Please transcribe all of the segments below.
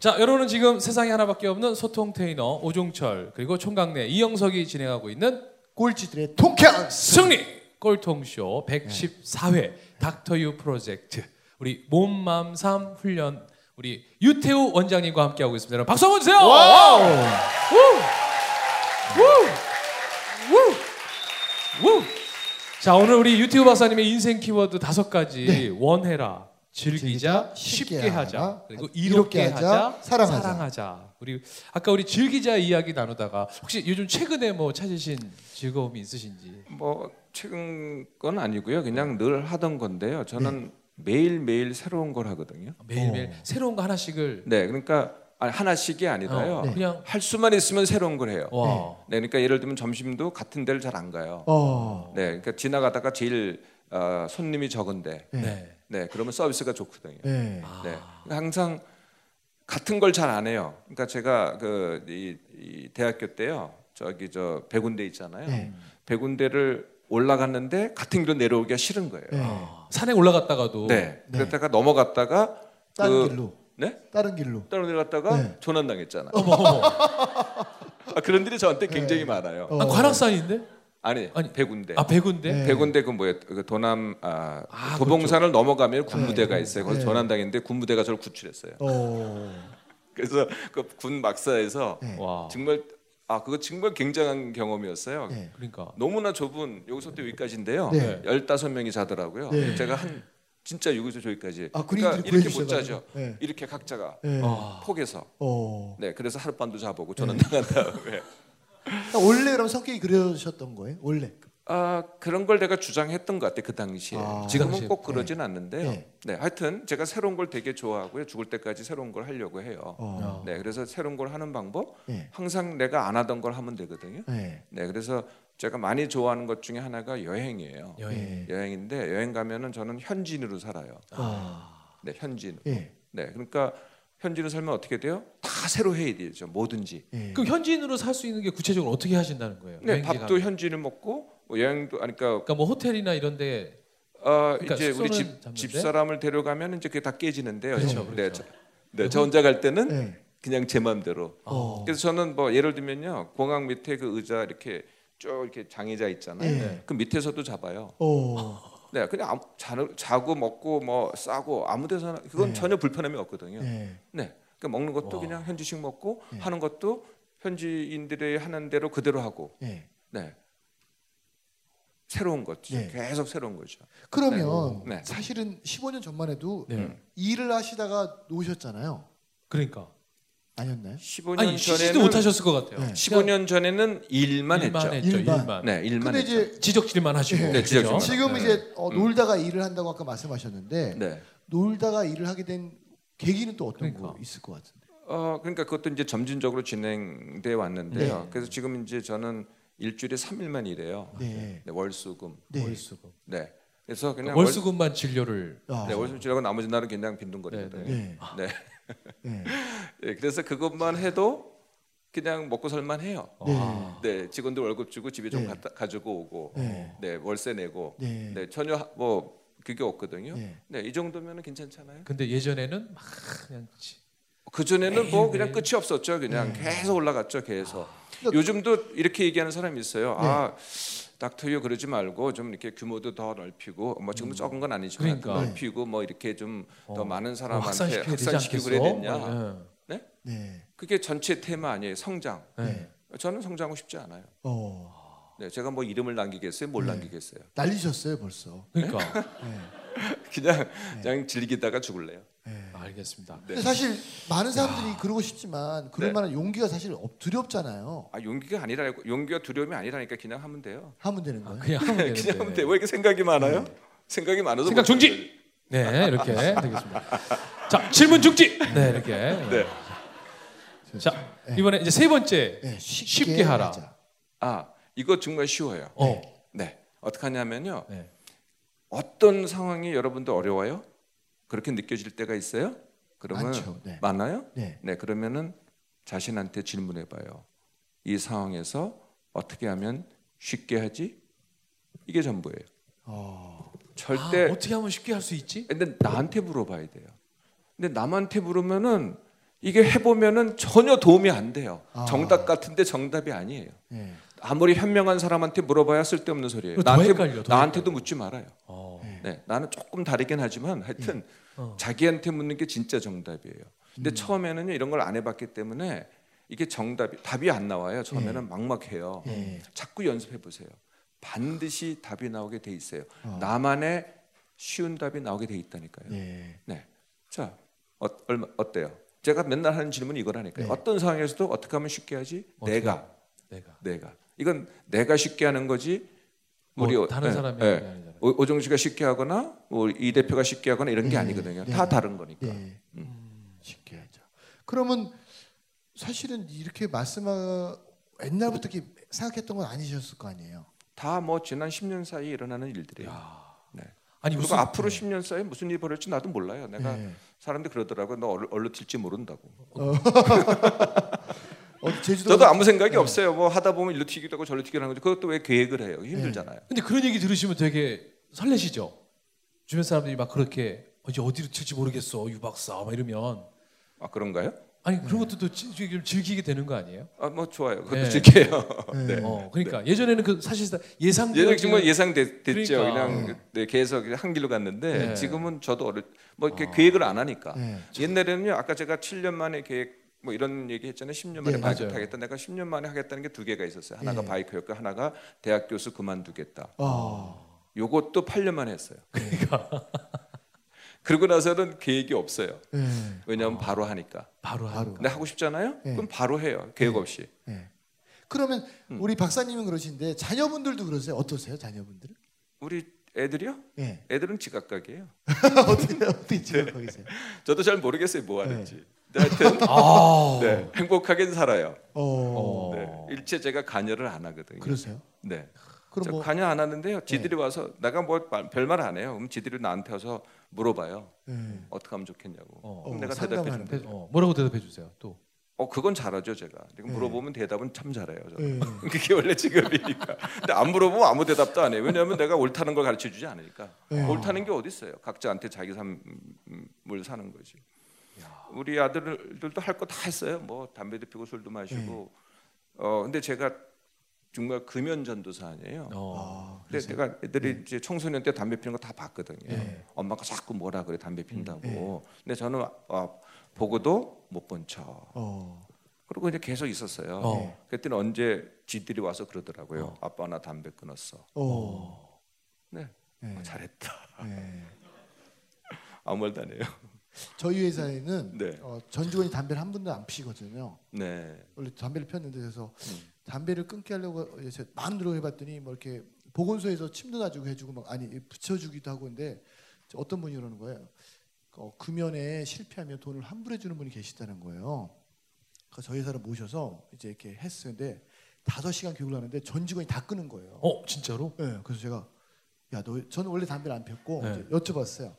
자, 여러분은 지금 세상에 하나밖에 없는 소통 테이너 오종철 그리고 총각네 이영석이 진행하고 있는 꼴찌들의 통쾌한 승리 꼴통쇼 114회 닥터 유 프로젝트 우리 몸, 마음, 삶 훈련 우리 유태우 원장님과 함께 하고 있습니다. 여러분 박수 한번 주세요. 와우. 우! 자 오늘 우리 유태우 박사님의 인생 키워드 다섯 가지 원해라 즐기자 쉽게 쉽게 하자 하자, 그리고 이롭게 이롭게 하자, 하자 사랑하자. 사랑하자 우리 아까 우리 즐기자 이야기 나누다가 혹시 요즘 최근에 뭐 찾으신 즐거움이 있으신지 뭐 최근 건 아니고요. 그냥 늘 하던 건데요. 저는 매일 매일 새로운 걸 하거든요. 매일 매일 어. 새로운 거 하나씩을 네, 그러니까 아니, 하나씩이 아니라요. 어, 그냥 할 수만 있으면 새로운 걸 해요. 와 네, 그러니까 예를 들면 점심도 같은 데를 잘 안 가요. 어. 네, 그러니까 지나가다가 제일 어, 손님이 적은데, 네. 네. 네, 그러면 서비스가 좋거든요. 네. 아. 네, 그러니까 항상 같은 걸 잘 안 해요. 그러니까 제가 그 이, 이 대학교 때요, 저기 저 백운대 있잖아요. 네. 백운대를 올라갔는데 같은 길로 내려오기가 싫은 거예요. 네. 아, 산에 올라갔다가도 네. 네. 그러다가 넘어갔다가 다른 그- 길로. 네? 다른 길로. 따로 내려갔다가 네. 조난당했잖아. 어머 어머 아, 그런 일이 저한테 굉장히 많아요. 어. 아, 관악산인데 아니, 아니, 백운대. 아 백운데 네. 백운대 그 뭐야? 그 도남 아, 아, 도봉산을 넘어가면 군부대가 있어요. 거기서 네. 조난당했는데 군부대가 저를 구출했어요. 어. 그래서 그 군 막사에서 네. 와 정말 아 그거 정말 굉장한 경험이었어요. 네. 그러니까 너무나 좁은 여기서부터 여기까지인데요. 네. 15명이 자더라고요. 네. 제가 한 진짜 여기서 저기까지. 아, 그러니까 이렇게 못 구해주셔가지고. 자죠. 네. 이렇게 각자가 네. 아, 폭에서. 어. 네, 그래서 하룻밤도 자보고 조난당한 다음에. 그러니까 원래 그럼 성격이 그러셨던 거예요? 원래. 아 그런 걸 내가 주장했던 것 같아 그 당시에. 아. 지금은 당시에. 꼭 그러진 않는데요. 네. 네. 하여튼 제가 새로운 걸 되게 좋아하고요. 죽을 때까지 새로운 걸 하려고 해요. 어. 네, 그래서 새로운 걸 하는 방법 네. 항상 내가 안 하던 걸 하면 되거든요. 네. 네, 그래서 제가 많이 좋아하는 것 중에 하나가 여행이에요. 여행 네. 여행인데 여행 가면은 저는 현지인으로 살아요. 어. 네, 현지인. 예. 네, 그러니까 현지인으로 살면 어떻게 돼요? 다 새로 해야 되죠. 뭐든지. 예. 그럼 현지인으로 살 수 있는 게 구체적으로 어떻게 하신다는 거예요? 네, 밥도 가면. 현지인을 먹고 뭐 여행도 아니 그러니까 그러니까 뭐 호텔이나 이런데 어, 그러니까 이제 우리 집 잡는데? 집사람을 데려가면 이제 그게 다 깨지는데요. 그렇죠, 네, 그렇죠. 저, 네, 저 혼자 갈 때는 네. 그냥 제 마음대로. 어. 그래서 저는 뭐 예를 들면요, 공항 밑에 그 의자 이렇게 쭉 이렇게 장의자 있잖아요. 네. 그 밑에서도 잡아요. 어. 네, 그냥 아무, 자, 자고 먹고 뭐 싸고 아무 데서나 그건 네. 전혀 불편함이 없거든요. 네. 네, 그러니까 먹는 것도 와. 그냥 현지식 먹고 네. 하는 것도 현지인들이 하는 대로 그대로 하고, 네. 네, 새로운 거죠. 네. 계속 새로운 거죠. 그러면 네. 사실은 15년 전만 해도 네. 일을 하시다가 놓으셨잖아요. 그러니까 아니었나요? 15년 아니 쉬지도 전에는 못하셨을 것 같아요. 네. 15년 전에는 일만, 일만 했죠. 했죠. 일만. 일만. 네, 일만 근데 했죠. 이제 지적질만 하시고. 네, 그죠? 지적질만. 지금 네. 이제 어, 음. 놀다가 일을 한다고 아까 말씀하셨는데 네. 놀다가 일을 하게 된 계기는 또 어떤 그러니까. 거 있을 것 같은데. 어 그러니까 그것도 이제 점진적으로 진행돼 왔는데요. 네. 그래서 지금 이제 저는 일주일에 3일만 일해요. 네. 네, 월수금. 네. 월수금. 네. 그래서 그냥 월수금만 진료를 아. 월, 네, 월수금 지나고 나머지 날은 그냥 빈둥거리거든요. 네. 네. 네. 네, 그래서 그것만 해도 그냥 먹고 살만 해요. 네. 아. 네, 직원들 월급 주고 집에 좀 네. 갖다, 가지고 오고, 네. 네, 월세 내고, 네. 네, 전혀 하- 뭐 그게 없거든요. 네. 네, 이 정도면은 괜찮잖아요. 근데 예전에는 막 그냥 지- 그 전에는 뭐 그냥. 끝이 없었죠. 그냥 계속 올라갔죠. 계속. 그러니까- 요즘도 이렇게 얘기하는 사람이 있어요. 아, 닥터유 그러지 말고 좀 이렇게 규모도 더 넓히고 뭐 지금 적은 건 아니지만 그러니까. 더 넓히고 뭐 이렇게 좀 더 어. 많은 어, 사람한테 확산시켜야 되지 확산시키고? 그래야 됐냐? 어, 네. 그게 전체 테마 아니에요. 성장. 예. 네. 저는 성장하고 싶지 않아요. 어. 네, 제가 뭐 이름을 남기겠어요? 뭘 네. 남기겠어요? 날리셨어요 벌써. 그러니까 네. 그냥 그냥 즐기다가 죽을래요. 네. 알겠습니다. 네. 근데 사실 많은 사람들이 그러고 싶지만 그럴 네. 만한 용기가 사실 없, 두렵잖아요. 아 용기가 아니라 용기가 두려움이 아니라니까 그냥 하면 돼요. 하면 되는 거예요. 그냥 하면 되는데. 그냥 하면 돼. 왜 이렇게 생각이 많아요? 생각이 많아서 생각 못 중지! 하는. 네, 이렇게 되겠습니다. 자, 질문 중지. 네, 이렇게. 네. 자, 이번에 이제 세 번째. 네, 쉽게 하라. 하자. 아 이거 정말 쉬워요. 어. 네. 어떻게 하냐면요. 네. 어떤 상황이 여러분도 어려워요? 그렇게 느껴질 때가 있어요? 그러면 많죠. 네. 많아요? 네. 네, 그러면은 자신한테 질문해 봐요. 이 상황에서 어떻게 하면 쉽게 하지? 이게 전부예요. 어. 절대 아, 어떻게 하면 쉽게 할 수 있지? 근데 나한테 물어봐야 돼요. 근데 남한테 물으면은 이게 해보면은 전혀 도움이 안 돼요. 아. 정답 같은데 정답이 아니에요. 예. 아무리 현명한 사람한테 물어봐야 쓸데없는 소리예요. 더 나한테 헷갈려, 더 나한테도 묻지 말아요. 어. 네, 나는 조금 다르긴 하지만 하여튼 어. 자기한테 묻는 게 진짜 정답이에요. 음. 근데 처음에는요 이런 걸 안 해봤기 때문에 이게 정답이 답이 안 나와요. 처음에는 네. 막막해요. 예. 자꾸 연습해 보세요. 반드시 답이 나오게 돼 있어요. 어. 나만의 쉬운 답이 나오게 돼 있다니까요. 예. 네. 자, 어, 얼마 어때요? 제가 맨날 하는 질문이 이거라니까요. 네. 어떤 상황에서도 어떻게 하면 쉽게 하지? 내가, 내가 내가. 이건 내가 쉽게 하는 거지. 우리 뭐 어- 다른 네, 사람이 네. 하는 게 아니잖아요. 오- 오정 씨가 쉽게 하거나 뭐 이 대표가 쉽게 하거나 이런 게 네. 아니거든요. 네. 다 다른 거니까. 예. 쉽게 하죠. 그러면 사실은 이렇게 말씀하 옛날부터 이렇게 생각했던 건 아니셨을 거 아니에요. 다 뭐 지난 10년 사이에 일어나는 일들이에요. 네. 아니 그리고 무슨 앞으로 10년 사이에 무슨 일이 벌어질지 나도 몰라요. 내가 예. 사람들이 그러더라고요. 너 얼- 얼로 튈지 모른다고. 어, 저도 아무 생각이 없어요. 뭐 하다 보면 일로 튀기도 하고 절로 튀기도 하는 거죠. 그것도 왜 계획을 해요? 힘들잖아요. 근데 그런 얘기 들으시면 되게 설레시죠. 주변 사람들이 막 그렇게 이제 어디로 튈지 모르겠어 유 박사 막 이러면 아 그런가요? 아니 그런 것도 또 지- 좀 즐기게 되는 거 아니에요? 아 뭐 좋아요. 그것도 네. 즐겨요. 네. 어 그러니까 예전에는 그 사실상 예상 예전 정말 예상됐죠. 그러니까. 그냥 네, 계속 한 길로 갔는데 네. 지금은 저도 어려 뭐 이렇게 계획을 안 하니까 예. 옛날에는요. 아까 제가 7년 만에 계획 뭐 이런 얘기 했잖아요. 10년 만에 네, 바이크 맞아요. 타겠다. 내가 10년 만에 하겠다는 게 두 개가 있었어요. 하나가 네. 바이크였고 하나가 대학 교수 그만두겠다. 어. 요것도 8년 만에 했어요. 그러니까 그러고 나서는 계획이 없어요. 예. 왜냐하면 바로 하니까. 바로 거. 근데 하고 싶잖아요. 네. 그럼 바로 해요. 계획 없이. 예. 그러면 음. 우리 박사님은 그러신데 자녀분들도 그러세요? 어떠세요? 자녀분들은? 우리 애들이요? 예. 애들은 지각각이에요. 어떻게 어떻게 계세요? 저도 잘 모르겠어요. 뭐 네. 하는지. 근데 하여튼 아 네, 행복하게 살아요. 어. 어. 네, 일체 제가 관여를 안 하거든요. 그러세요? 네. 그럼 저뭐 관여 안 하는데요. 지들이 와서 내가 뭐 별말 안 해요. 그럼 지들이 나한테 와서 물어봐요. 예. 어떻게 하면 좋겠냐고. 어. 그럼 어, 내가 대답해 돼요. 어, 뭐라고 대답해 주세요 또. 어, 그건 잘하죠, 제가. 그리고 네. 물어보면 대답은 참 잘해요. 저는. 예. 그게 원래 직업이니까. 근데 안 물어보면 아무 대답도 안 해요. 왜냐하면 내가 옳다는 걸 가르쳐 주지 않으니까. 네. 옳다는 게 어디 있어요? 각자한테 자기 삶을 사는 거지. 우리 아들들도 할 거 다 했어요. 뭐 담배도 피고 술도 마시고. 어 근데 제가 정말 금연 전도사 아니에요. 어. 아, 근데 내가 애들이 이제 청소년 때 담배 피는 거 다 봤거든요. 네. 엄마가 자꾸 뭐라 그래 담배 핀다고. 네. 근데 저는 어, 보고도 못 본 척. 어. 그리고 이제 계속 있었어요. 어. 그랬더니 언제 지들이 와서 그러더라고요. 아빠 나 담배 끊었어. 어. 네, 예. 어, 잘했다. 예. 아무 말도 안 해요. 저희 회사에는 네, 어, 전 직원이 담배를 한 번도 안 피거든요. 네, 원래 담배를 폈는데 그래서 음. 담배를 끊게 하려고 이제 노력을 해봤더니 뭐 이렇게 보건소에서 침도 놔주고 해주고 막 아니 붙여주기도 하고 근데 어떤 분이 그러는 거예요. 어, 금연에 실패하면 돈을 환불해 주는 분이 계시다는 거예요. 그래서 저희 회사를 모셔서 이제 이렇게 했는데 다섯 시간 교육을 하는데 전 직원이 다 끊은 거예요. 어 진짜로? 네, 그래서 제가 야 너 저는 원래 담배를 안 폈고 네. 이제 여쭤봤어요.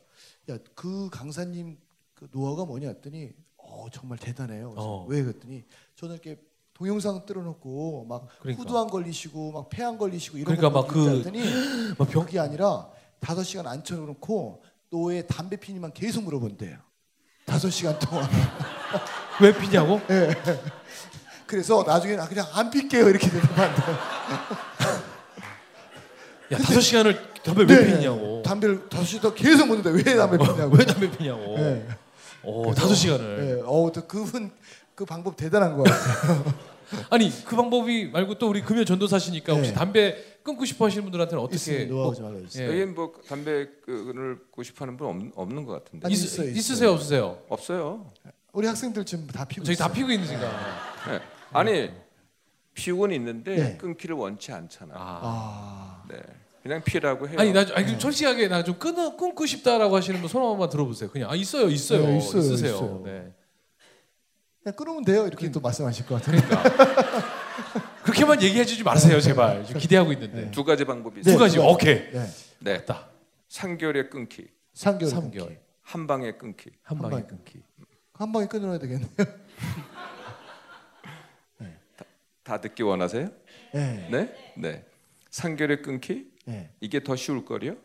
야 그 강사님 그 노하우가 뭐냐 했더니 어 정말 대단해요. 그래서 어. 왜 그랬더니 저는 이렇게 동영상 틀어놓고 막 그러니까. 후두 안 걸리시고 막 폐안 걸리시고 이런 그러니까 거막 그- 했더니 막 병- 그게 아니라 다섯 시간 앉혀놓고 너의 담배 피니만 계속 물어본대요. 다섯 시간 동안. 왜 피냐고? 그래서 나중에 나 그냥 안 필게요 이렇게 대답한대. 야 다섯 시간을 담배 왜 피냐고? 담배를 다섯 시간 계속 묻는데 왜 담배 피냐고. 왜 담배 피냐고? 네. 어 그래서- 다섯 시간을. 네, 어, 또 그분 그 방법 대단한 거 같아요. 아니 그 방법이 말고 또 우리 금연 전도사시니까 혹시 네. 담배 끊고 싶어 하시는 분들한테는 어떻게 노하우 알려주세요. 예. 여기 뭐 담배 끊고 싶어하는 분 없, 없는 것 같은데 아니, 있, 있어요, 있어요. 있으세요 없으세요? 없어요. 우리 학생들 지금 다 피고 저희 다 있어요. 피고 있는지가. 네. 아니 피고는 있는데 네. 끊기를 원치 않잖아. 아. 아, 네, 그냥 피라고 해요. 아니 나 아니 좀 솔직하게 나 좀 끊어 끊고 싶다라고 하시는 분 손 한번 들어보세요. 그냥 아 있어요 있어요 네, 있어요, 있으세요. 있어요. 네. 그냥 끊으면 돼요 이렇게 또 말씀하실 것 같아요. 그렇게만 얘기해 주지 마세요 제발. 지금 기대하고 있는데 네. 두 가지 방법이 네. 있어요. 두 가지 오케이 네, 네, 됐다. 3개월에 끊기, 3개월. 삼 개월. 한 방에 끊기. 한한 방에 방에 끊기. 한 방에 끊어야 되겠네요. 다 듣기 원하세요? 네, 네, 네. 3개월에 끊기 네, 이게 더 쉬울 거요?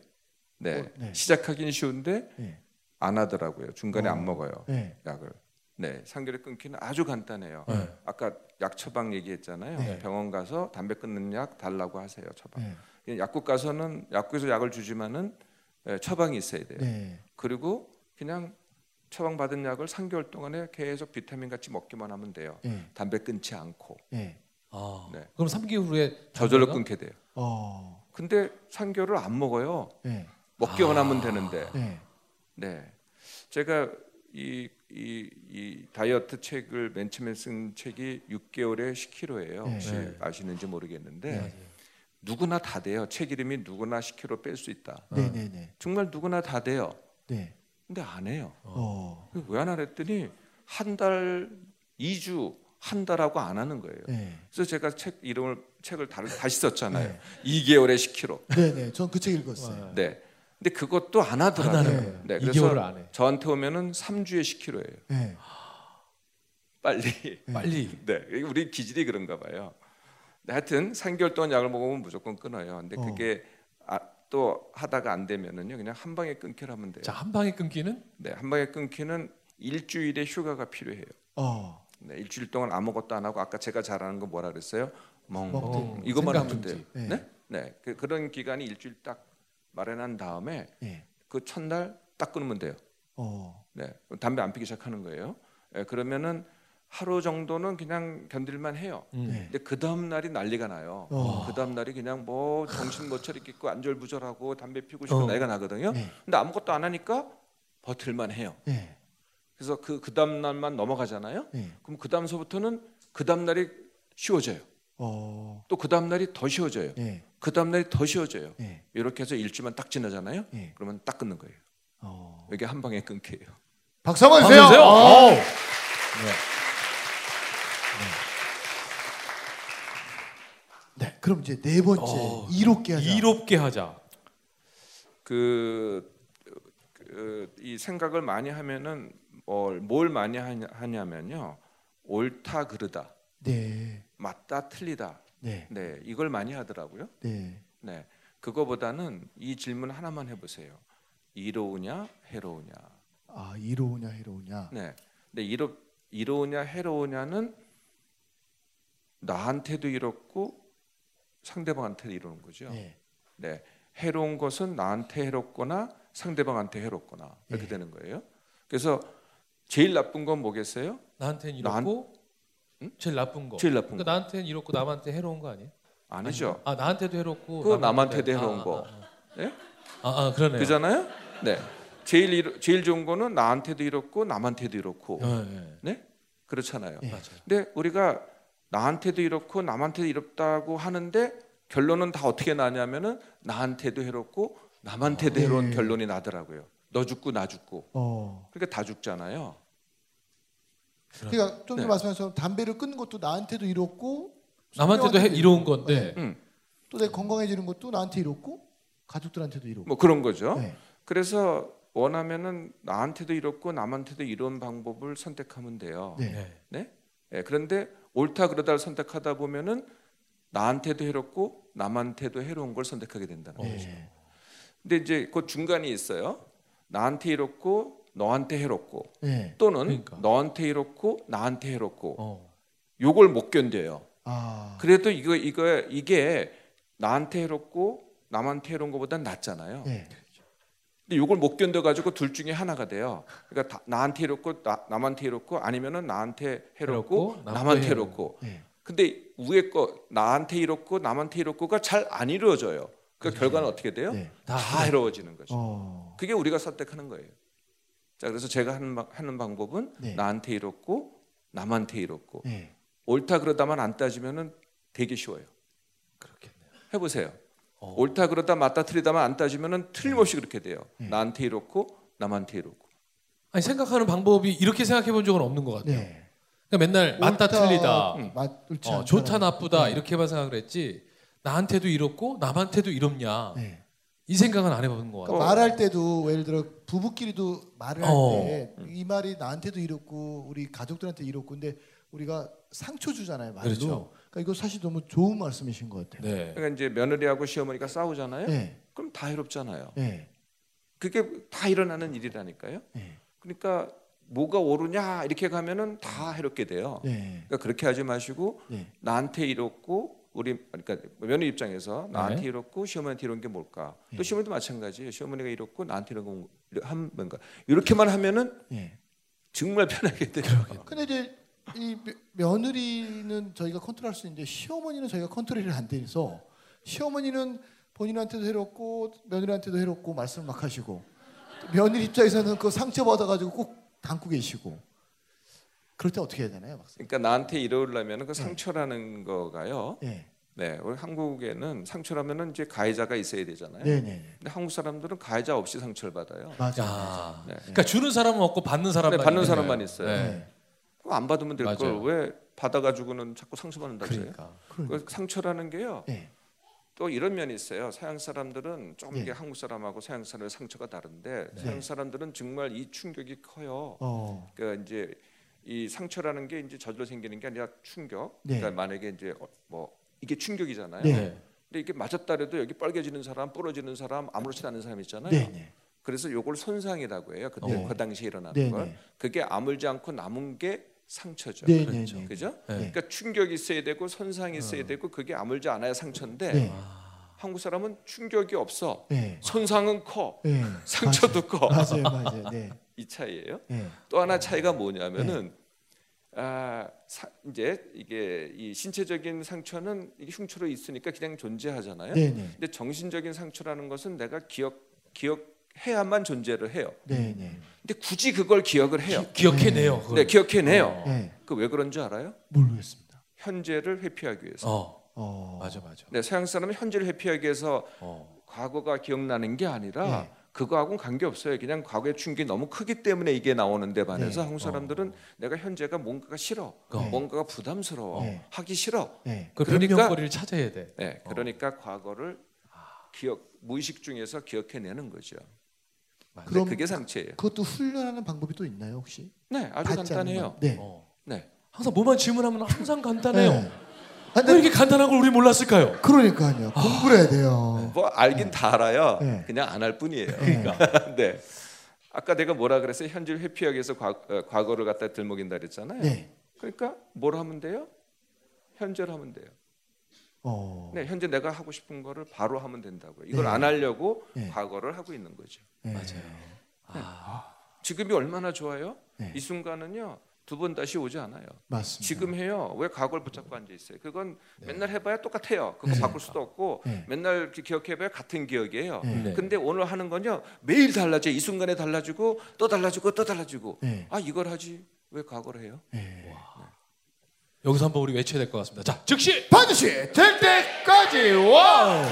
네. 어, 네. 시작하긴 쉬운데 네, 안 하더라고요. 중간에 어. 안 먹어요. 네. 약을. 네, 상결의 끊기는 아주 간단해요. 네. 아까 약 처방 얘기했잖아요. 네. 병원 가서 담배 끊는 약 달라고 하세요. 처방. 네. 약국 가서는 약국에서 약을 주지만은 예, 처방이 있어야 돼요. 네. 그리고 그냥 처방 받은 약을 3개월 동안에 계속 비타민 같이 먹기만 하면 돼요. 네. 담배 끊지 않고 네. 아, 네. 그럼 3개월 후에 저절로? 끊게 돼요. 어. 근데 3개월을 안 먹어요. 네. 먹기만 아. 하면 되는데. 네. 네. 제가 이, 이, 이 다이어트 책을 맨 처음에 쓴 책이 6개월에 10kg예요. 네. 혹시 네. 아시는지 모르겠는데. 누구나 다 돼요. 책 이름이 누구나 10kg 뺄 수 있다. 네. 네. 네. 정말 누구나 다 돼요. 네. 근데 안 해요. 어. 왜안 하랬더니 한 달, 2주, 한 달하고 안 하는 거예요. 네. 그래서 제가 책 이름을 책을 다, 다시 썼잖아요. 네. 2개월에 10kg. 네. 네. 전 그 책 읽었어요. 네. 근데 그것도 안 하더라고요. 안 하는. 네. 2개월을 그래서 안 해. 저한테 오면은 3주에 10kg예요. 네. 빨리. 빨리. 네. 우리 기질이 그런가 봐요. 네, 하여튼 3개월 동안 약을 먹으면 무조건 끊어요. 근데 어. 그게 아, 또 하다가 안 되면은요. 그냥 한 방에 끊기라면 돼요. 자, 한 방에 끊기는 네. 한 방에 끊기는 일주일의 휴가가 필요해요. 어. 네, 일주일 동안 아무것도 안 하고 아까 제가 잘하는 거 뭐라 그랬어요? 멍. 멍. 이것만 생각 하면 돼요. 네. 네? 네. 그, 그런 기간이 일주일 딱 마련한 다음에 네. 그 첫날 딱 끊으면 돼요. 어. 네. 담배 안 피기 시작하는 거예요. 예, 그러면은 하루 정도는 그냥 견딜만 해요. 음. 네. 근데 그 다음 날이 난리가 나요. 어. 그 다음 날이 그냥 뭐 정신 못 차리겠고 안절부절하고 담배 피고 싶은 어. 나이가 나거든요. 네. 근데 아무것도 안 하니까 버틸만 해요. 네. 그래서 그 그 다음 날만 넘어가잖아요. 네. 그럼 그 다음서부터는 그 다음 날이 쉬워져요. 어. 또그 다음 날이 더 쉬워져요. 네. 그 다음 날이 더 쉬워져요. 네. 이렇게 해서 일주만 딱 지나잖아요. 네. 그러면 딱 끊는 거예요. 어. 이게 한 방에 끊겨요. 박수 한번 주세요. 방금 어. 어우. 네. 네. 그럼 이제 네 번째 어. 이롭게 하자. 이롭게 하자. 그, 그, 이 생각을 많이 하면은 뭘, 뭘 많이 하냐, 하냐면요 옳다 그르다 네. 맞다 틀리다 네. 네 이걸 많이 하더라고요 네. 네 그거보다는 이 질문 하나만 해 보세요 이로우냐 해로우냐 아, 이로우냐 해로우냐. 네 근데 이로 이로우냐 해로우냐는 나한테도 이롭고 상대방한테도 이로운 거죠 네. 네, 해로운 것은 나한테 해롭거나 상대방한테 해롭거나 이렇게 예. 되는 거예요. 그래서 제일 나쁜 건 뭐겠어요? 나한테는 난- 이롭고 제일 나쁜 거. 제일 나쁜 그러니까 거 나한테는 이롭고 남한테 해로운 거 아니에요? 아니죠. 아 나한테도 해롭고 그거 남한테도 남한테- 해로운 아, 거. 아, 아. 예? 아, 아 그러네요. 그잖아요. 네, 제일 이로, 제일 좋은 거는 나한테도 이롭고 남한테도 이롭고 네, 네. 네 그렇잖아요. 예. 맞아요. 근데 우리가 나한테도 이롭고 남한테도 이롭다고 하는데 결론은 다 어떻게 나냐면은 나한테도 해롭고 남한테도 아, 해로운 예. 결론이 나더라고요. 너 죽고 나 죽고 어. 그러니까 다 죽잖아요. 그러니까 좀 전에 네. 말씀하신 것처럼 담배를 끊는 것도 나한테도 이롭고 남한테도 해, 이로운. 건데 음, 또 내가 건강해지는 것도 나한테 이롭고 가족들한테도 이롭고. 뭐 그런 거죠. 네. 그래서 원하면은 나한테도 이롭고 남한테도 이로운 방법을 선택하면 돼요. 네. 네. 네? 예, 그런데 옳다 그러다를 선택하다 보면은 나한테도 해롭고 남한테도 해로운 걸 선택하게 된다는 거죠. 네. 근데 이제 그 중간이 있어요. 나한테 이롭고 너한테 해롭고 네. 또는 그러니까. 너한테 이롭고 나한테 해롭고 어. 요걸 못 견뎌요. 아. 그래도 이거 이거 이게 나한테 해롭고 남한테 해로운 것보다 낫잖아요. 네. 근데 이걸 못 견뎌 가지고 둘 중에 하나가 돼요. 그러니까 다- 나한테 해롭고 나, 남한테 해롭고 아니면은 나한테 해롭고, 해롭고, 남한테 해롭고. 네. 근데 위에 거 나한테 이롭고 남한테 이롭고가 잘 안 이루어져요. 그 결과는 어떻게 돼요? 네. 다, 해로워지는 거죠. 어. 그게 우리가 선택하는 거예요. 자, 그래서 제가 하는, 방- 하는 방법은 네. 나한테 이롭고 남한테 이롭고 네. 옳다 그러다만 안 따지면은 되게 쉬워요. 그렇겠네요. 해보세요. 어. 옳다 그러다 맞다 틀리다만 안 따지면은 틀림없이 그렇게 돼요. 네. 나한테 이롭고 남한테 이롭고. 아니 생각하는 방법이 이렇게 생각해 본 적은 없는 것 같아요. 네. 그러니까 맨날 맞다 옳다, 틀리다, 음. 맞, 어. 좋다 나쁘다 네. 이렇게만 생각을 했지 나한테도 이롭고 남한테도 이롭냐 네. 이 생각은 안 해본 것 같아요. 그러니까 말할 때도 예를 들어 부부끼리도 말을 할 어. 때이 말이 나한테도 이롭고 우리 가족들한테 이롭고 근데 우리가 상처 주잖아요 말로. 그렇죠. 그러니까 이거 사실 너무 좋은 말씀이신 것 같아요. 네. 그러니까 이제 며느리하고 시어머니가 싸우잖아요. 네. 그럼 다 해롭잖아요. 네. 그게 다 일어나는 일이라니까요. 네. 그러니까 뭐가 옳으냐 이렇게 가면은 다 해롭게 돼요. 네. 그러니까 그렇게 하지 마시고 네. 나한테 이롭고 우리 그러니까 며느리 입장에서 나한테 네. 이롭고 시어머니한테 이런 게 뭘까? 예. 또 시어머니도 마찬가지예요. 시어머니가 이롭고 나한테 이런 거한 뭔가 이렇게만 하면은 네. 정말 편하게 돼요. 근데 이제 이 며- 며느리는 저희가 컨트롤할 수 있는데 시어머니는 저희가 컨트롤이 안 돼서 시어머니는 본인한테도 해롭고 며느리한테도 해롭고 말씀을 막 하시고 며느리 입장에서는 그 상처 받아가지고 꼭 담고 계시고 그럴 때 어떻게 해야 되나요, 박사님? 그러니까 나한테 이러려면 그 상처라는 거가요. 네, 네, 우리 한국에는 상처라면은 이제 가해자가 있어야 되잖아요. 네, 네, 근데 한국 사람들은 가해자 없이 상처를 받아요. 맞아. 야. 네. 그러니까 주는 사람은 없고 받는 사람만 네, 받는 있는 사람만. 있어요. 네. 네. 그거 안 받으면 될 걸 맞아요. 왜 받아가지고는 자꾸 상처받는다고요? 그러니까. 그 상처라는 게요. 네, 또 이런 면이 있어요. 서양 사람들은 좀 네. 이게 한국 사람하고 서양 사람의 상처가 다른데 네. 서양 사람들은 정말 이 충격이 커요. 어, 그러니까 이제 이 상처라는 게 이제 저절로 생기는 게 아니라 충격. 네. 그러니까 만약에 이제 어, 뭐 이게 충격이잖아요. 네. 네. 근데 이게 맞았다래도 여기 빨개지는 사람, 부러지는 사람, 아무렇지도 않은 사람 있잖아요. 네, 네, 그래서 요걸 손상이라고 해요. 그때 어. 그 당시에 일어나는 네, 걸. 네. 그게 아물지 않고 남은 게 상처죠. 네, 네, 그렇죠. 네, 그죠? 네. 네. 그러니까 충격이 있어야 되고 손상이 있어야 되고 그게 아물지 않아야 상처인데 네, 한국 사람은 충격이 없어. 네, 손상은 커. 네. 상처도 커. 맞아요, 맞아요, 네, 이 차이예요. 네, 또 하나 차이가 뭐냐면은 아, 사, 이제 이게 이 신체적인 상처는 이게 흉처로 있으니까 그냥 존재하잖아요. 네, 네, 근데 정신적인 상처라는 것은 내가 기억 기억해야만 존재를 해요. 네, 네, 근데 굳이 그걸 기억을 해요. 기 억해내요. 그걸. 네, 기억해내요. 네, 그왜 그런 줄 알아요? 모르겠습니다. 현재를 회피하기 위해서. 어. 어, 맞아 맞아. 네, 서양 사람은 현재를 회피하기 위해서 어. 과거가 기억나는 게 아니라 네. 그거하고는 관계 없어요. 그냥 과거의 충격이 너무 크기 때문에 이게 나오는데 반해서 네. 한국 사람들은 내가 현재가 뭔가가 싫어, 네. 뭔가가 부담스러워, 네. 하기 싫어. 네, 그 그러니까- 변명거리를 찾아야 돼. 네, 그러니까 과거를 기억 무의식 중에서 기억해내는 거죠. 그럼 그게 상처예요. 그것도 훈련하는 방법이 또 있나요, 혹시? 네, 아주 간단해요. 네. 어. 네, 항상 뭐만 질문하면 항상 간단해요. 네. 아, 왜 근데 이렇게 간단한 걸 우리 몰랐을까요? 그러니까요. 공부를 해야 돼요. 뭐 알긴 다 알아요. 네. 그냥 안 할 뿐이에요. 그러니까. 네. 아까 내가 뭐라 그랬어요? 현재를 회피하기 위해서 과, 어, 과거 를 갖다 들먹인다 그랬잖아요. 네. 그러니까 뭘 하면 돼요? 현재를 하면 돼요. 어. 네, 현재 내가 하고 싶은 거를 바로 하면 된다고요. 이걸 네. 안 하려고 네. 과거를 하고 있는 거죠. 네. 맞아요. 지금이 얼마나 좋아요? 네. 이 순간은요. 두 번 다시 오지 않아요. 맞습니다. 지금 해요. 왜 과거를 붙잡고 앉아 있어요? 그건 맨날 해봐야 똑같아요. 그거 네. 바꿀 수도 없고 네. 맨날 기억해봐야 같은 기억이에요. 네. 네. 근데 오늘 하는 건요 매일 달라져요. 이 순간에 달라지고 또 달라지고 또 달라지고. 네. 아 이걸 하지 왜 과거를 해요? 네. 여기서 한번 우리 외쳐야 될 것 같습니다. 자, 즉시 반드시 될 때까지 와우.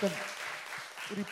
그러니까 우리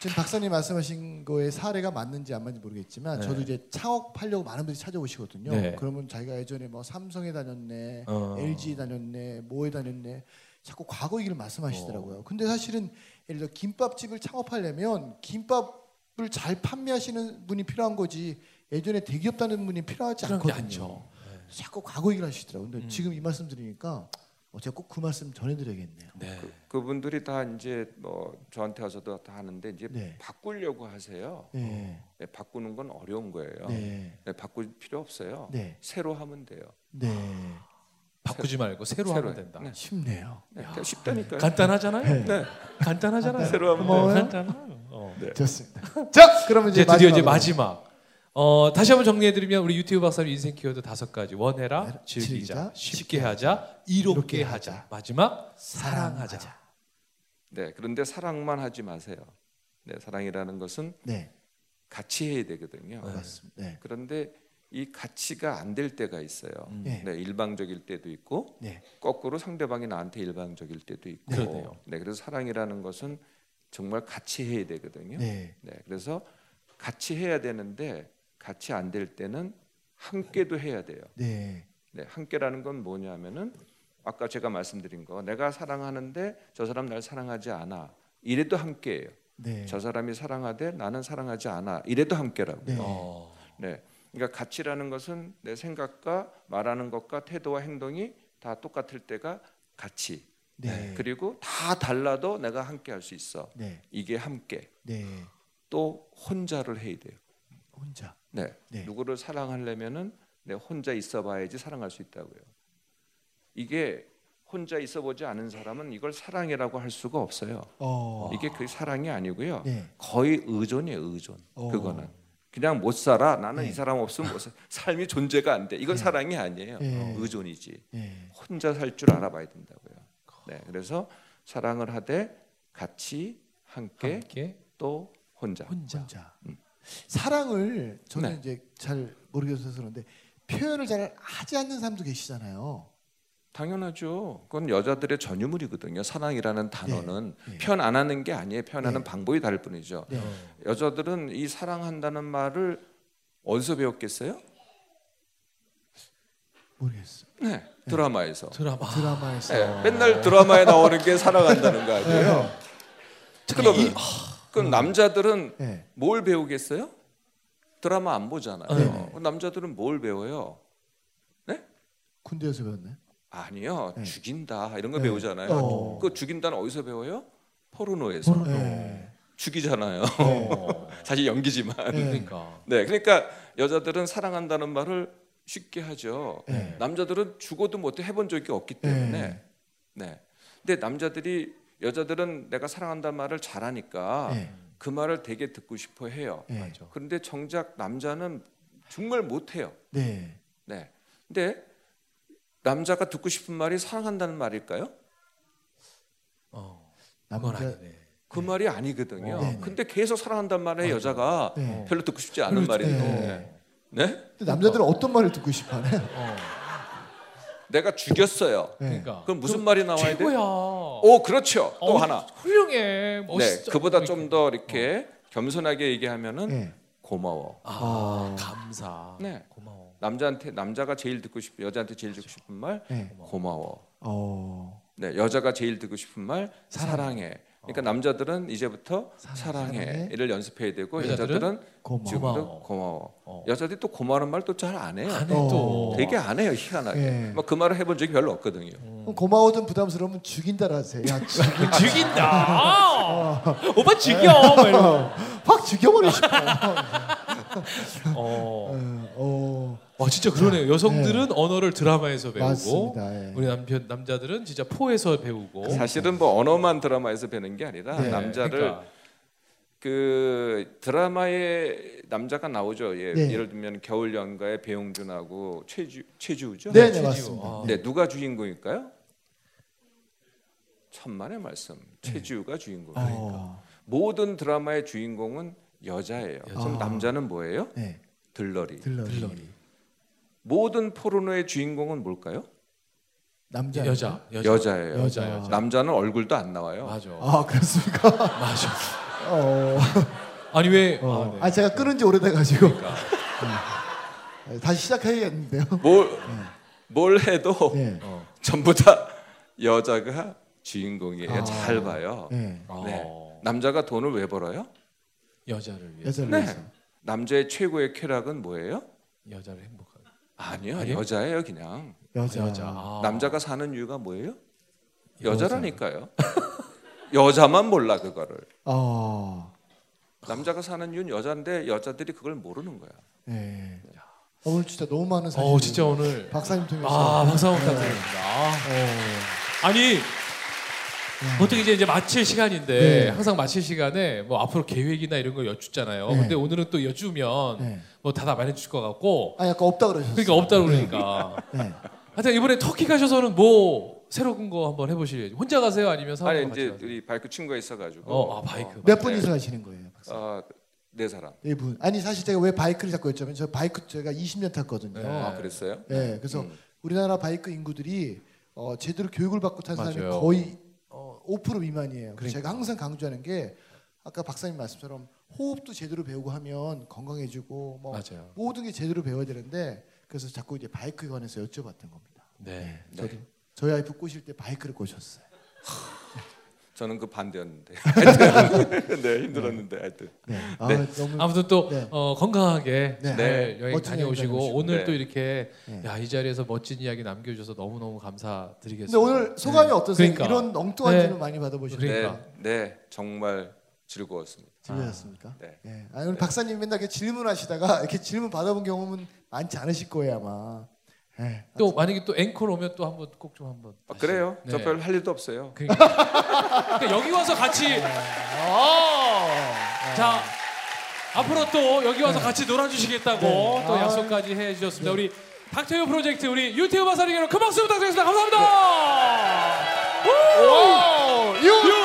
지금 박사님 말씀하신 거에 사례가 맞는지 안 맞는지 모르겠지만 네. 저도 이제 창업하려고 많은 분들이 찾아오시거든요. 네. 그러면 자기가 예전에 뭐 삼성에 다녔네, 어. LG 에 다녔네, 뭐에 다녔네. 자꾸 과거 얘기를 말씀하시더라고요. 어. 근데 사실은 예를 들어 김밥집을 창업하려면 김밥을 잘 판매하시는 분이 필요한 거지 예전에 대기업 다니는 분이 필요하지 않거든요. 않죠. 자꾸 과거 얘기를 하시더라고요. 근데 음. 지금 이 말씀 드리니까 어, 제가 꼭 그 말씀 전해드려야겠네요. 네. 그 분들이 다 이제 뭐 저한테 와서도 다 하는데 이제 네. 바꾸려고 하세요. 네, 네, 바꾸는 건 어려운 거예요. 네, 네, 바꿀 필요 없어요. 네, 새로 하면 돼요. 네. 바꾸지 말고 새로 하면 된다. 네. 쉽네요. 네, 그냥 쉽다니까요. 간단하잖아요. 네. 간단하잖아요. 새로 하면 고마워요. 간단해요. 어. 네. 좋습니다. 자, 그러면 이제 이제 드디어 이제 마지막으로. 마지막. 어, 다시 한번 정리해드리면 우리 유튜브 박사님 인생 키워드 다섯 가지 원해라, 즐기자, 즐기자, 쉽게 하자, 이롭게 이롭게 하자. 하자. 마지막 사랑하자. 사랑하자. 네, 그런데 사랑만 하지 마세요. 네, 사랑이라는 것은 네, 같이 해야 되거든요. 맞습니다. 네, 그런데 이 가치가 안 될 때가 있어요. 음. 네. 네, 일방적일 때도 있고 네, 거꾸로 상대방이 나한테 일방적일 때도 있고. 그러네요. 네, 그래서 사랑이라는 것은 정말 같이 해야 되거든요. 네, 네, 그래서 같이 해야 되는데 같이 안 될 때는 함께도 해야 돼요. 네, 네, 함께라는 건 뭐냐면은 아까 제가 말씀드린 거 내가 사랑하는데 저 사람 날 사랑하지 않아. 이래도 함께예요. 네, 저 사람이 사랑하되 나는 사랑하지 않아. 이래도 함께라고. 네. 어, 네. 그러니까 가치라는 것은 내 생각과 말하는 것과 태도와 행동이 다 똑같을 때가 가치. 네, 그리고 다 달라도 내가 함께 할 수 있어. 네, 이게 함께. 네, 또 혼자를 해야 돼요. 혼자. 네. 네. 누구를 사랑하려면은 내 혼자 있어봐야지 사랑할 수 있다고요. 이게 혼자 있어보지 않은 사람은 이걸 사랑이라고 할 수가 없어요. 어. 이게 그 사랑이 아니고요. 네. 거의 의존이에요, 의존. 어. 그거는 그냥 못 살아. 나는 네. 이 사람 없으면 못 살. 삶이 존재가 안 돼. 이건 네. 사랑이 아니에요. 네. 의존이지. 네. 혼자 살 줄 알아봐야 된다고요. 네, 그래서 사랑을 하되 같이 함께 함께 또 혼자. 혼자. 혼자. 사랑을 저는 네. 이제 잘 모르겠어서 그런데 표현을 잘 하지 않는 사람도 계시잖아요. 당연하죠. 그건 여자들의 전유물이거든요. 사랑이라는 단어는 네. 표현 안 하는 게 아니에요. 표현하는 네. 방법이 다를 뿐이죠. 네. 여자들은 이 사랑한다는 말을 어디서 배웠겠어요? 모르겠어. 네, 드라마에서. 드라마. 드라마에서. 네, 맨날 드라마에 나오는 게 사랑한다는 거 아니에요? 그러면 그럼 남자들은 네. 뭘 배우겠어요? 드라마 안 보잖아요. 네. 남자들은 뭘 배워요? 군대에서 배웠나요? 아니요, 네. 죽인다 이런 거 네. 배우잖아요. 어. 그 죽인다는 어디서 배워요? 포르노에서 포르노. 네. 죽이잖아요. 어. 사실 연기지만. 네. 그러니까. 네, 그러니까 여자들은 사랑한다는 말을 쉽게 하죠. 네. 남자들은 죽어도 못해 해본 적이 없기 때문에. 네. 근데 남자들이 여자들은 내가 사랑한다는 말을 잘하니까 네. 그 말을 되게 듣고 싶어 해요. 네. 그런데 정작 남자는 정말 못 해요. 네. 네. 근데 남자가 듣고 싶은 말이 사랑한다는 말일까요? 어. 남자. 그 말이 아니거든요. 어. 네네. 근데 계속 사랑한다는 말에 맞아. 여자가 네. 별로 듣고 싶지 않은 그렇죠. 말인데. 네. 근데 남자들은 어 떤 말을 듣고 싶어 하나요? 어. 내가 죽였어요. 네. 그러니까. 그럼 무슨 말이 나와야 돼? 최고야. 오, 그렇죠. 또 어, 하나. 훌륭해. 멋있어. 네, 그보다 좀. 더 이렇게 겸손하게 얘기하면은 네. 고마워. 아, 어. 감사. 네. 고마워. 남자한테 남자가 제일 듣고 싶 여자한테 제일 듣고 싶은 말 네. 고마워. 어. 네, 여자가 제일 듣고 싶은 말 사랑해. 그러니까 남자들은 이제부터 사랑해. 사랑해. 를 연습해야 되고 여자들은 여자들은 고마워. 어. 여자들이 또 고마워하는 말 또 잘 안 해요. 안해 어. 또. 되게 안 해요 희한하게. 네. 뭐그 말을 해본 적이 별로 없거든요. 그럼 고마워든 부담스러우면 죽인다라 하세요. 야, 죽인- 죽인다. 오빠 죽여. 뭐 거. 확 죽여버리고 싶어. 어. 어, 어, 와 진짜 그러네요. 여성들은 언어를 드라마에서 배우고 맞습니다. 예. 우리 남편 남자들은 진짜 포에서 배우고. 사실은 뭐 언어만 드라마에서 배는 게 아니라 네. 남자를 그러니까. 그 드라마에 남자가 나오죠. 예, 네. 예를 들면 겨울 연가의 배용준하고 최주 최주우죠. 네, 네. 맞습니다. 아. 네, 누가 주인공일까요? 천만의 말씀. 최지우가 주인공이니까. 어, 모든 드라마의 주인공은 여자예요. 여자. 그럼 아. 남자는 뭐예요? 네. 들러리. 들러리. 들러리. 모든 포르노의 주인공은 뭘까요? 남자. 여자. 여자. 여자 예요. 여자. 여자. 남자는 얼굴도 안 나와요. 맞아. 아 그렇습니까? 맞아. 어, 아니 왜? 어. 아, 네. 아 제가 끊은 지 오래돼가지고 그러니까. 네, 다시 시작해야겠는데요. 뭘, 뭘 해도 네. 어. 전부 다 여자가 주인공이에요. 아. 잘 봐요. 네. 어. 네. 남자가 돈을 왜 벌어요? 여자를 위해. 여자를 네. 위해서. 남자의 최고의 쾌락은 뭐예요? 여자를 행복하게. 아니요, 아니에요? 여자예요, 그냥. 여자. 여자. 아. 남자가 사는 이유가 뭐예요? 여자. 여자라니까요. 여자만 몰라 그거를. 어, 남자가 사는 이유는 여자인데 여자들이 그걸 모르는 거야. 네. 어, 오늘 진짜 너무 많은 사실. 어 진짜 오늘 박사님 통해서. 아 박수 한번 네. 부탁드립니다. 어, 아니 보통 이제 이제 마칠 시간인데 네. 항상 마칠 시간에 뭐 앞으로 계획이나 이런 거 여쭙잖아요. 네. 근데 오늘은 또 여쭈면 네. 뭐 다 답 안 해줄 것 같고 아 약간 없다 그러셨어요. 그러니까 없다고 그러니까. 네. 하여튼 이번에 터키 가셔서는 뭐 새로운 거 한번 해보실래요? 혼자 가세요? 아니면 아니 사람과 같이 이제 가세요? 우리 바이크 친구가 있어가지고. 어, 아 바이크. 몇 분이서 하시는 거예요, 박사? 어, 네 사람. 네 분. 아니 사실 제가 왜 바이크를 자꾸 여쭤면 저 바이크 제가 20년 탔거든요. 네. 아 그랬어요? 네, 그래서 음. 우리나라 바이크 인구들이 어, 제대로 교육을 받고 탄 사람이 맞아요. 거의 어, 5% 미만이에요. 그래서 그러니까. 제가 항상 강조하는 게 아까 박사님 말씀처럼 호흡도 제대로 배우고 하면 건강해지고 뭐 맞아요. 모든 게 제대로 배워야 되는데 그래서 자꾸 이제 바이크에 관해서 여쭤봤던 겁니다. 네. 저도 저희 아이프 꼬실 때 바이크를 꼬셨어요. 저는 그 반대였는데. 네 힘들었는데 하여튼. 네. 아, 네. 너무 아무튼 또 네. 어, 건강하게 네. 잘 여행 멋진 여행 다녀오시고. 오늘 네. 또 이렇게 네. 야, 이 자리에서 멋진 이야기 남겨주셔서 너무 너무 근데 감사드리겠습니다. 오늘 소감이 네. 어떠세요? 그러니까. 이런 엉뚱한 네. 질문 많이 받아보시는데 그러니까. 네, 네 정말 즐거웠습니다. 즐거우셨습니까? 네. 예. 아, 오늘 박사님 맨날 이렇게 질문하시다가 이렇게 질문 받아본 경험은 많지 않으실 거예요 아마. 예. 또 만약에 또 앵콜 오면 또 한번 꼭 좀 한번. 아, 다시. 그래요? 네. 저별할 일도 없어요. 그러니까. 그러니까 여기 와서 같이 어. 자 앞으로 또 여기 와서 같이 놀아주시겠다고 네. 또 아. 약속까지 해주셨습니다. 우리 닥터유 프로젝트 우리 유태우 박사님께는 큰 박수 부탁드리겠습니다. 감사합니다. 오! 유태우! 우!